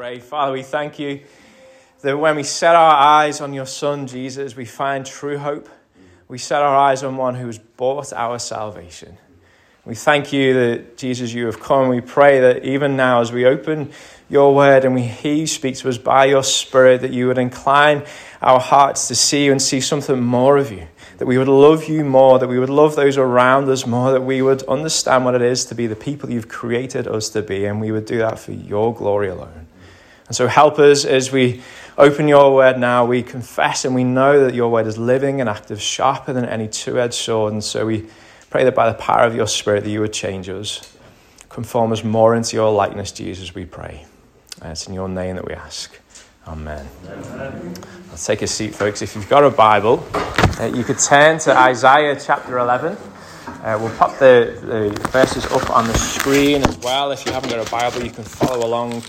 pray. Father, we thank you that when we set our eyes on your Son, Jesus, we find true hope. We set our eyes on one who has bought our salvation. We thank you that, Jesus, you have come. We pray that even now, as we open your word and we hear you speak to us by your Spirit, that you would incline our hearts to see you and see something more of you. That we would love you more, that we would love those around us more, that we would understand what it is to be the people you've created us to be, and we would do that for your glory alone. And so help us as we open your word now. We confess and we know that your word is living and active, sharper than any two edged sword. And so we pray that by the power of your Spirit, that you would change us, conform us more into your likeness, Jesus, we pray. And it's in your name that we ask. Amen. Amen. Let's take a seat, folks. If you've got a Bible, uh, you could turn to Isaiah chapter 11. Uh, we'll pop the, the verses up on the screen as well. If you haven't got a Bible, you can follow along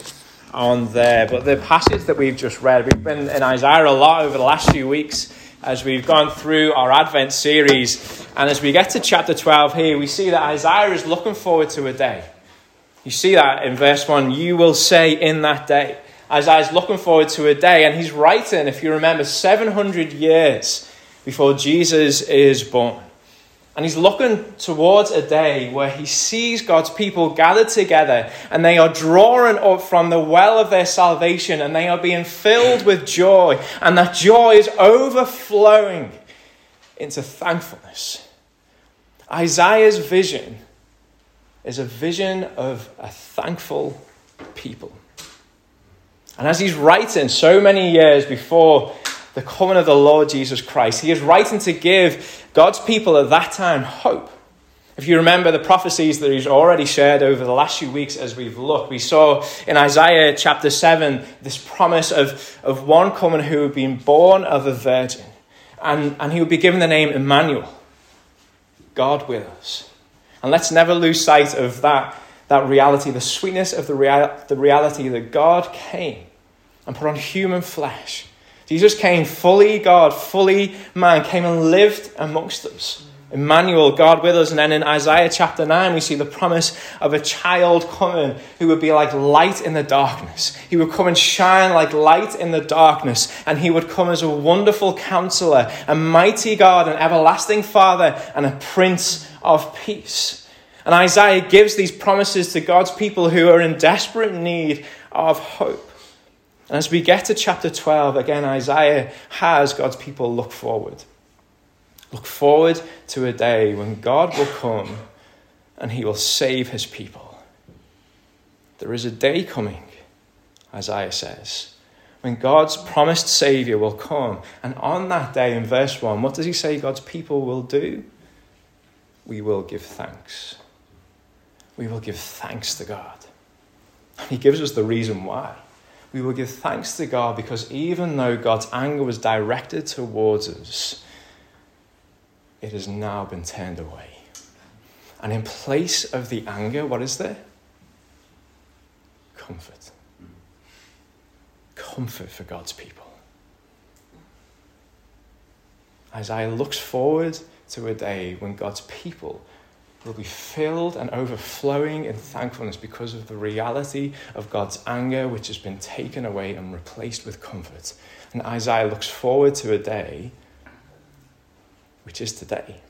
on there. But the passage that we've just read, we've been in Isaiah a lot over the last few weeks as we've gone through our Advent series. And as we get to chapter 12 here, we see that Isaiah is looking forward to a day. You see that in verse 1 you will say in that day. Isaiah's looking forward to a day, and he's writing, if you remember, 700 years before Jesus is born. And he's looking towards a day where he sees God's people gathered together and they are drawing up from the well of their salvation and they are being filled with joy. And that joy is overflowing into thankfulness. Isaiah's vision is a vision of a thankful people. And as he's writing so many years before the coming of the Lord Jesus Christ. He is writing to give God's people at that time hope. If you remember the prophecies that he's already shared over the last few weeks as we've looked, we saw in Isaiah chapter 7 this promise of, of one coming who had been born of a virgin. And, and he would be given the name Emmanuel, God with us. And let's never lose sight of that, that reality, the sweetness of the, the reality that God came and put on human flesh Jesus came fully God, fully man, came and lived amongst us. Emmanuel, God with us. And then in Isaiah chapter 9, we see the promise of a child coming who would be like light in the darkness. He would come and shine like light in the darkness. And he would come as a wonderful counselor, a mighty God, an everlasting Father, and a Prince of Peace. And Isaiah gives these promises to God's people who are in desperate need of hope. And as we get to chapter 12, again, Isaiah has God's people look forward. Look forward to a day when God will come and he will save his people. There is a day coming, Isaiah says, when God's promised Savior will come. And on that day, in verse 1, what does he say God's people will do? We will give thanks. We will give thanks to God. And he gives us the reason why we will give thanks to God because even though God's anger was directed towards us, it has now been turned away. And in place of the anger, what is there? Comfort. Comfort for God's people. Isaiah looks forward to a day when God's people will be filled and overflowing in thankfulness because of the reality of God's anger, which has been taken away and replaced with comfort. And Isaiah looks forward to a day, which is today,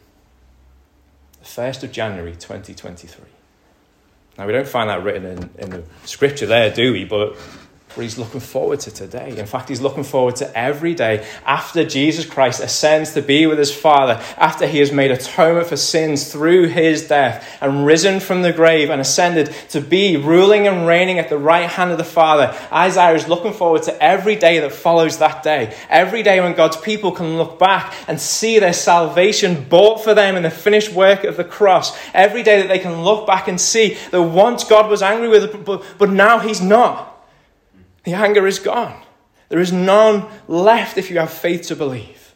the 1st of January 2023. Now, we don't find that written in, in the scripture there, do we? But but he's looking forward to today. In fact, he's looking forward to every day after Jesus Christ ascends to be with his Father, after he has made atonement for sins through his death and risen from the grave and ascended to be ruling and reigning at the right hand of the Father. Isaiah is looking forward to every day that follows that day. Every day when God's people can look back and see their salvation bought for them in the finished work of the cross. Every day that they can look back and see that once God was angry with but, but now he's not. The anger is gone. There is none left if you have faith to believe.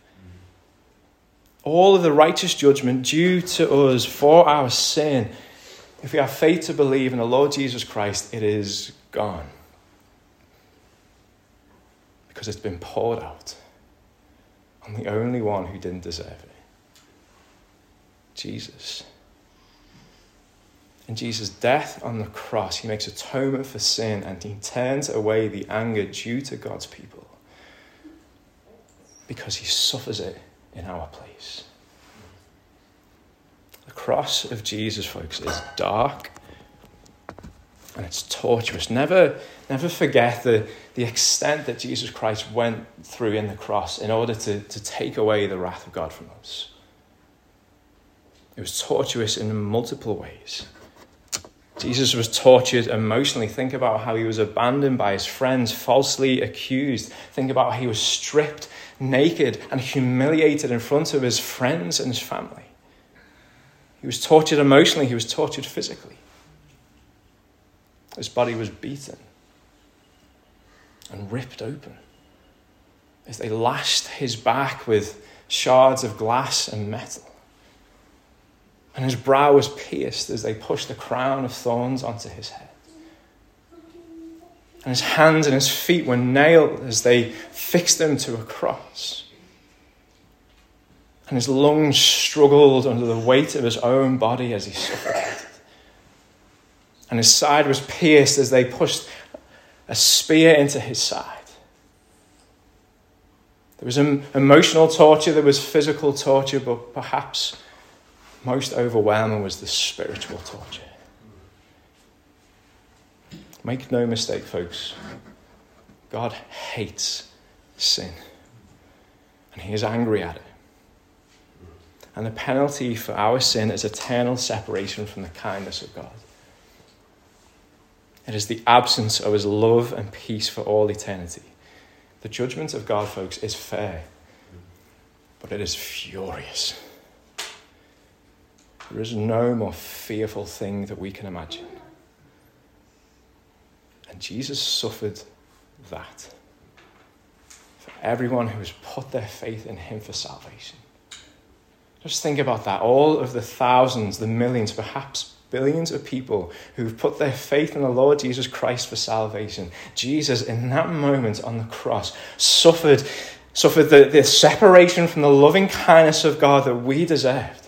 All of the righteous judgment due to us for our sin, if we have faith to believe in the Lord Jesus Christ, it is gone. Because it's been poured out on the only one who didn't deserve it Jesus. In Jesus' death on the cross, he makes atonement for sin and he turns away the anger due to God's people because he suffers it in our place. The cross of Jesus, folks, is dark and it's torturous. Never, never forget the, the extent that Jesus Christ went through in the cross in order to, to take away the wrath of God from us. It was torturous in multiple ways. Jesus was tortured emotionally. Think about how he was abandoned by his friends, falsely accused. Think about how he was stripped naked and humiliated in front of his friends and his family. He was tortured emotionally, he was tortured physically. His body was beaten and ripped open as they lashed his back with shards of glass and metal. And his brow was pierced as they pushed the crown of thorns onto his head. And his hands and his feet were nailed as they fixed them to a cross. And his lungs struggled under the weight of his own body as he suffocated. And his side was pierced as they pushed a spear into his side. There was emotional torture, there was physical torture, but perhaps most overwhelming was the spiritual torture. Make no mistake, folks. God hates sin. And he is angry at it. And the penalty for our sin is eternal separation from the kindness of God. It is the absence of his love and peace for all eternity. The judgment of God, folks, is fair, but it is furious. There is no more fearful thing that we can imagine. And Jesus suffered that for everyone who has put their faith in him for salvation. Just think about that. All of the thousands, the millions, perhaps billions of people who've put their faith in the Lord Jesus Christ for salvation. Jesus, in that moment on the cross, suffered, suffered the, the separation from the loving kindness of God that we deserved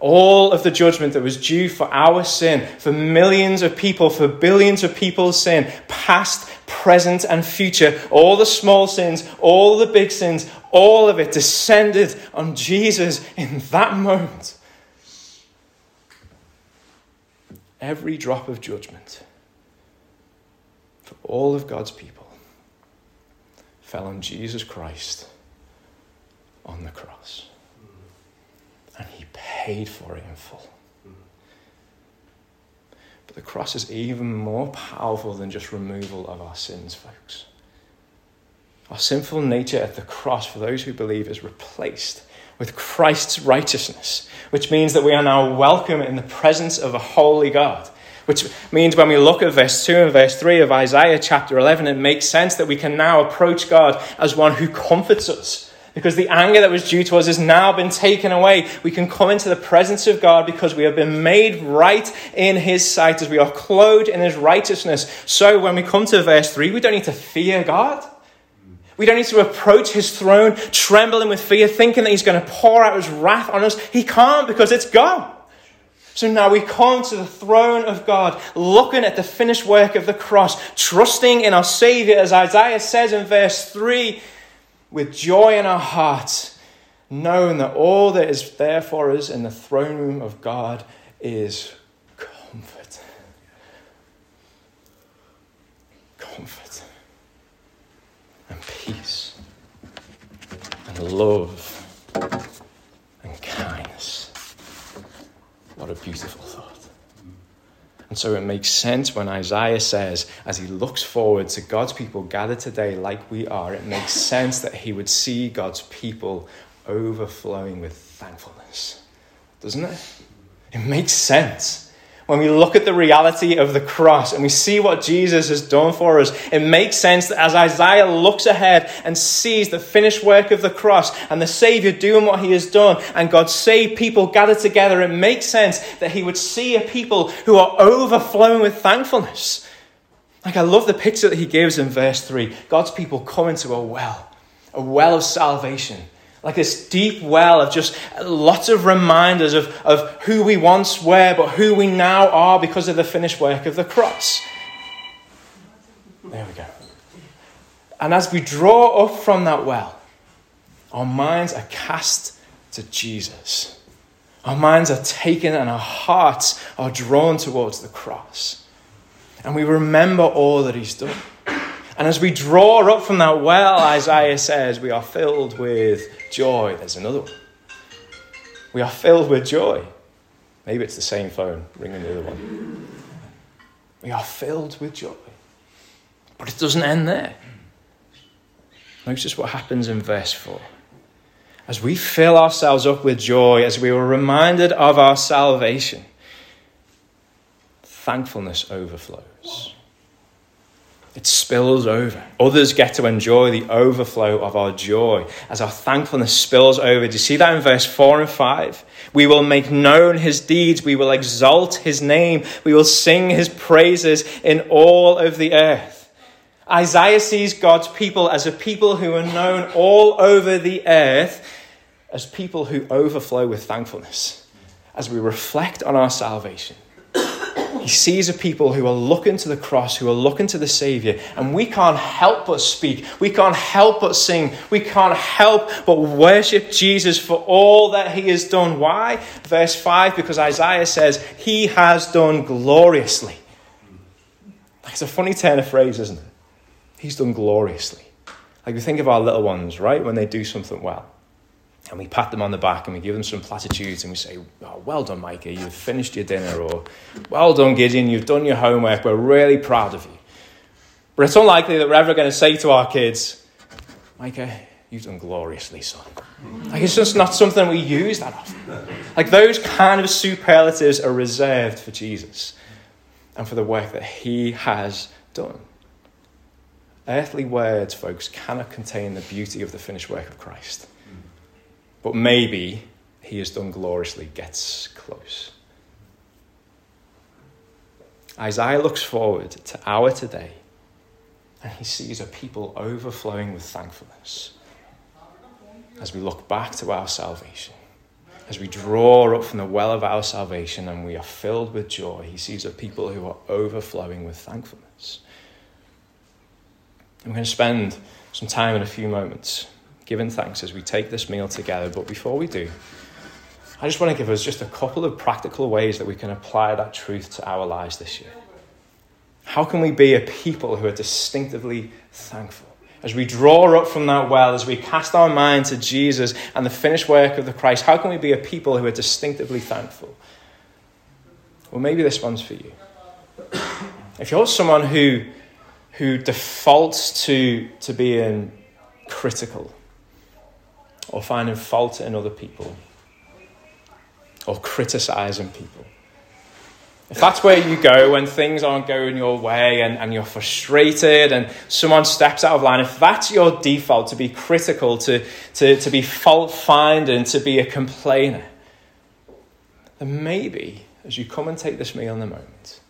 all of the judgment that was due for our sin, for millions of people, for billions of people's sin, past, present, and future, all the small sins, all the big sins, all of it descended on Jesus in that moment. Every drop of judgment for all of God's people fell on Jesus Christ on the cross and he paid for it in full. But the cross is even more powerful than just removal of our sins, folks. Our sinful nature at the cross, for those who believe, is replaced with Christ's righteousness, which means that we are now welcome in the presence of a holy God. Which means when we look at verse 2 and verse 3 of Isaiah chapter 11, it makes sense that we can now approach God as one who comforts us because the anger that was due to us has now been taken away. We can come into the presence of God because we have been made right in His sight as we are clothed in His righteousness. So when we come to verse 3, we don't need to fear God. We don't need to approach His throne trembling with fear, thinking that He's going to pour out His wrath on us. He can't because it's gone. So now we come to the throne of God, looking at the finished work of the cross, trusting in our Savior, as Isaiah says in verse 3 with joy in our hearts, knowing that all that is there for us in the throne room of God is comfort. Comfort and peace and love and kindness. What a beautiful thought. And so it makes sense when Isaiah says, as he looks forward to God's people gathered today like we are, it makes sense that he would see God's people overflowing with thankfulness. Doesn't it? It makes sense when we look at the reality of the cross and we see what Jesus has done for us, it makes sense that as Isaiah looks ahead and sees the finished work of the cross and the Savior doing what he has done and God's saved people gathered together, it makes sense that he would see a people who are overflowing with thankfulness. Like I love the picture that he gives in verse 3 God's people come into a well, a well of salvation Like this deep well of just lots of reminders of, of who we once were, but who we now are because of the finished work of the cross. There we go. And as we draw up from that well, our minds are cast to Jesus. Our minds are taken and our hearts are drawn towards the cross. And we remember all that He's done. And as we draw up from that well, Isaiah says, we are filled with joy. There's another one. We are filled with joy. Maybe it's the same phone ringing the other one. We are filled with joy. But it doesn't end there. Notice what happens in verse 4. As we fill ourselves up with joy, as we are reminded of our salvation, thankfulness overflows. It spills over. Others get to enjoy the overflow of our joy as our thankfulness spills over. Do you see that in verse 4 and 5? We will make known his deeds. We will exalt his name. We will sing his praises in all of the earth. Isaiah sees God's people as a people who are known all over the earth as people who overflow with thankfulness as we reflect on our salvation. He sees a people who are looking to the cross, who are looking to the Savior, and we can't help but speak. We can't help but sing. We can't help but worship Jesus for all that He has done. Why? Verse 5 because Isaiah says, He has done gloriously. It's a funny turn of phrase, isn't it? He's done gloriously. Like we think of our little ones, right? When they do something well and we pat them on the back and we give them some platitudes and we say, oh, Well done, Micah, you've finished your dinner, or Well done, Gideon, you've done your homework, we're really proud of you. But it's unlikely that we're ever going to say to our kids, Micah, you've done gloriously, son. Like, it's just not something we use that often. Like, those kind of superlatives are reserved for Jesus and for the work that he has done. Earthly words, folks, cannot contain the beauty of the finished work of Christ but maybe he has done gloriously gets close. Isaiah looks forward to our today and he sees a people overflowing with thankfulness as we look back to our salvation. As we draw up from the well of our salvation and we are filled with joy, he sees a people who are overflowing with thankfulness. I'm going to spend some time in a few moments giving thanks as we take this meal together. But before we do, I just want to give us just a couple of practical ways that we can apply that truth to our lives this year. How can we be a people who are distinctively thankful? As we draw up from that well, as we cast our mind to Jesus and the finished work of the Christ, how can we be a people who are distinctively thankful? Well, maybe this one's for you. If you're someone who, who defaults to, to being critical, or finding fault in other people or criticizing people. If that's where you go when things aren't going your way and, and you're frustrated and someone steps out of line, if that's your default to be critical, to, to, to be fault finding, to be a complainer, then maybe as you come and take this meal in a moment,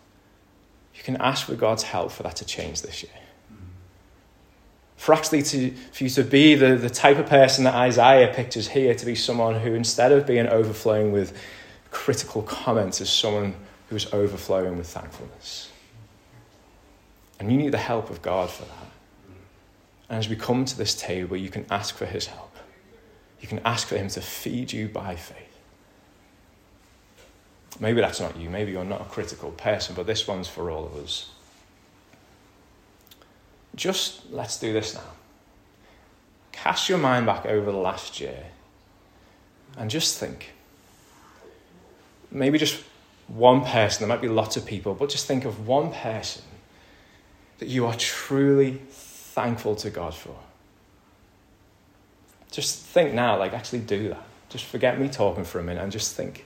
you can ask for God's help for that to change this year for actually to, for you to be the, the type of person that Isaiah pictures here, to be someone who, instead of being overflowing with critical comments, is someone who is overflowing with thankfulness. And you need the help of God for that. And as we come to this table, you can ask for his help. You can ask for him to feed you by faith. Maybe that's not you. Maybe you're not a critical person, but this one's for all of us just let's do this now. Cast your mind back over the last year and just think. Maybe just one person, there might be lots of people, but just think of one person that you are truly thankful to God for. Just think now, like actually do that. Just forget me talking for a minute and just think.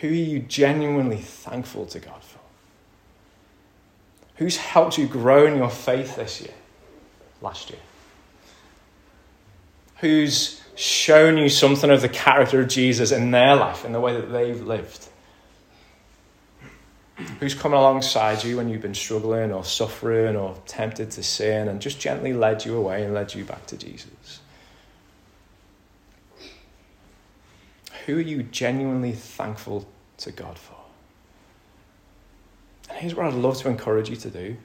Who are you genuinely thankful to God for? Who's helped you grow in your faith this year, last year? Who's shown you something of the character of Jesus in their life, in the way that they've lived? Who's come alongside you when you've been struggling or suffering or tempted to sin and just gently led you away and led you back to Jesus? who are you genuinely thankful to God for? And here's what I'd love to encourage you to do.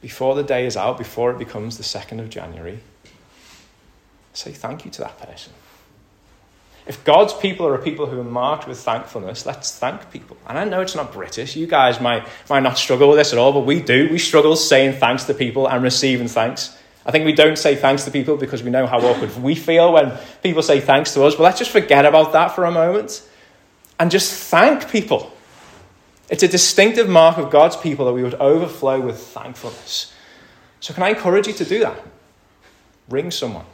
Before the day is out, before it becomes the 2nd of January, say thank you to that person. If God's people are a people who are marked with thankfulness, let's thank people. And I know it's not British. You guys might, might not struggle with this at all, but we do. We struggle saying thanks to people and receiving thanks. I think we don't say thanks to people because we know how awkward we feel when people say thanks to us. But let's just forget about that for a moment and just thank people. It's a distinctive mark of God's people that we would overflow with thankfulness. So, can I encourage you to do that? Ring someone,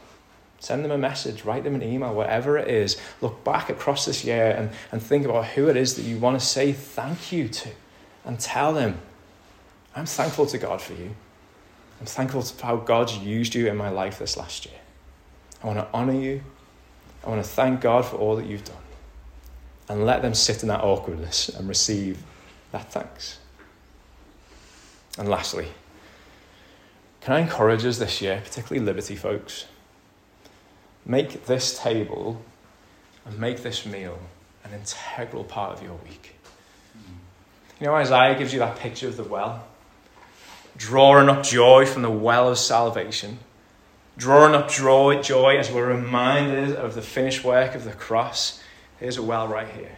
send them a message, write them an email, whatever it is. Look back across this year and, and think about who it is that you want to say thank you to and tell them, I'm thankful to God for you. I'm thankful for how God's used you in my life this last year. I want to honor you. I want to thank God for all that you've done. And let them sit in that awkwardness and receive that thanks. And lastly, can I encourage us this year, particularly Liberty folks, make this table and make this meal an integral part of your week. You know, Isaiah gives you that picture of the well drawing up joy from the well of salvation, drawing up joy, joy as we're reminded of the finished work of the cross. Here's a well right here.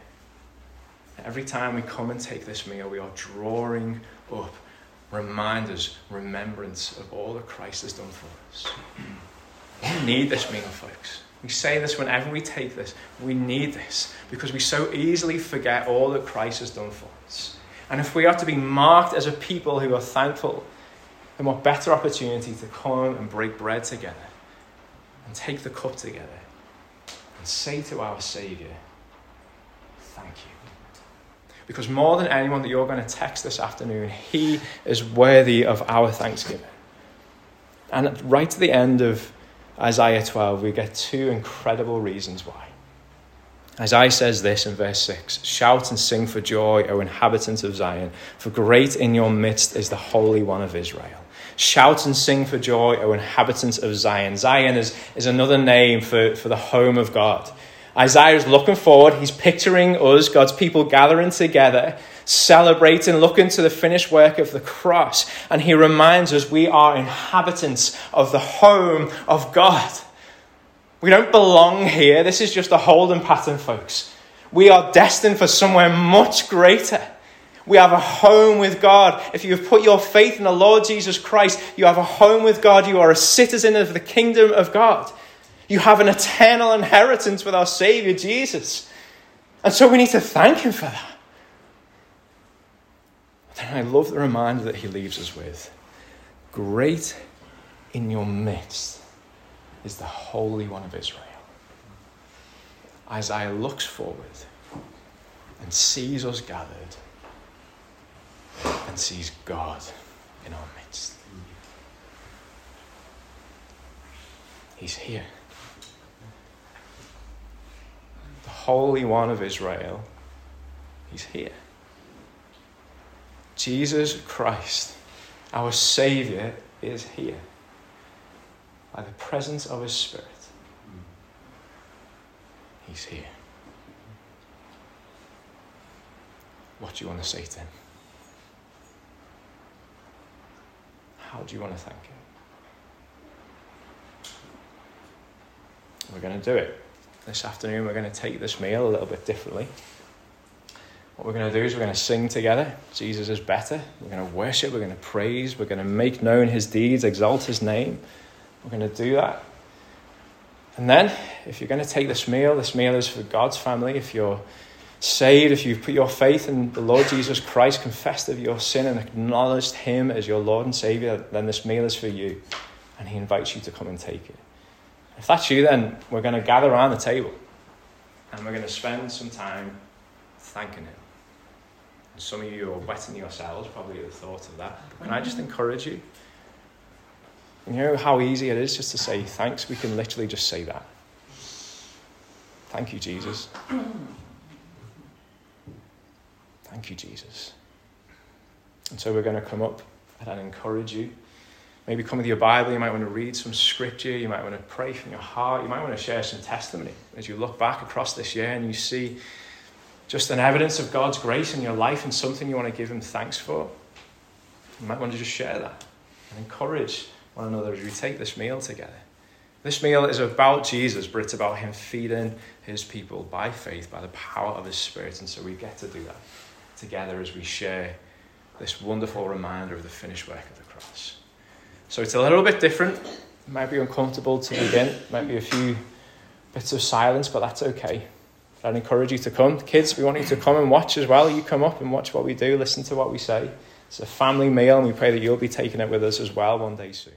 Every time we come and take this meal, we are drawing up reminders, remembrance of all that Christ has done for us. We need this meal, folks. We say this whenever we take this. We need this because we so easily forget all that Christ has done for us. And if we are to be marked as a people who are thankful, then what better opportunity to come and break bread together and take the cup together and say to our Saviour, Thank you. Because more than anyone that you're going to text this afternoon, He is worthy of our thanksgiving. And right to the end of Isaiah 12, we get two incredible reasons why. Isaiah says this in verse 6 Shout and sing for joy, O inhabitants of Zion, for great in your midst is the Holy One of Israel. Shout and sing for joy, O inhabitants of Zion. Zion is, is another name for, for the home of God. Isaiah is looking forward. He's picturing us, God's people, gathering together, celebrating, looking to the finished work of the cross. And he reminds us we are inhabitants of the home of God. We don't belong here. This is just a holding pattern, folks. We are destined for somewhere much greater. We have a home with God. If you have put your faith in the Lord Jesus Christ, you have a home with God. You are a citizen of the kingdom of God. You have an eternal inheritance with our Savior Jesus. And so we need to thank Him for that. Then I love the reminder that He leaves us with Great in your midst is the Holy One of Israel. Isaiah looks forward and sees us gathered and sees God in our midst. He's here. The Holy One of Israel, He's here. Jesus Christ, our Saviour, is here by the presence of His Spirit. He's here. What do you want to say to Him? How do you want to thank Him? We're going to do it. This afternoon, we're going to take this meal a little bit differently. What we're going to do is we're going to sing together. Jesus is better. We're going to worship. We're going to praise. We're going to make known his deeds, exalt his name. We're going to do that. And then, if you're going to take this meal, this meal is for God's family. If you're saved, if you've put your faith in the Lord Jesus Christ, confessed of your sin, and acknowledged Him as your Lord and Savior, then this meal is for you. And He invites you to come and take it. If that's you, then we're going to gather around the table and we're going to spend some time thanking Him. And some of you are wetting yourselves probably at the thought of that. Can I just encourage you? You know how easy it is just to say thanks? We can literally just say that. Thank you, Jesus. Thank you, Jesus. And so we're going to come up and encourage you. Maybe come with your Bible. You might want to read some scripture. You might want to pray from your heart. You might want to share some testimony as you look back across this year and you see just an evidence of God's grace in your life and something you want to give Him thanks for. You might want to just share that and encourage one another as we take this meal together. This meal is about Jesus, but it's about Him feeding His people by faith, by the power of His Spirit. And so we get to do that together as we share this wonderful reminder of the finished work of the cross. So it's a little bit different. It might be uncomfortable to begin, might be a few bits of silence, but that's okay. I'd encourage you to come. Kids, we want you to come and watch as well. You come up and watch what we do, listen to what we say. It's a family meal, and we pray that you'll be taking it with us as well one day soon.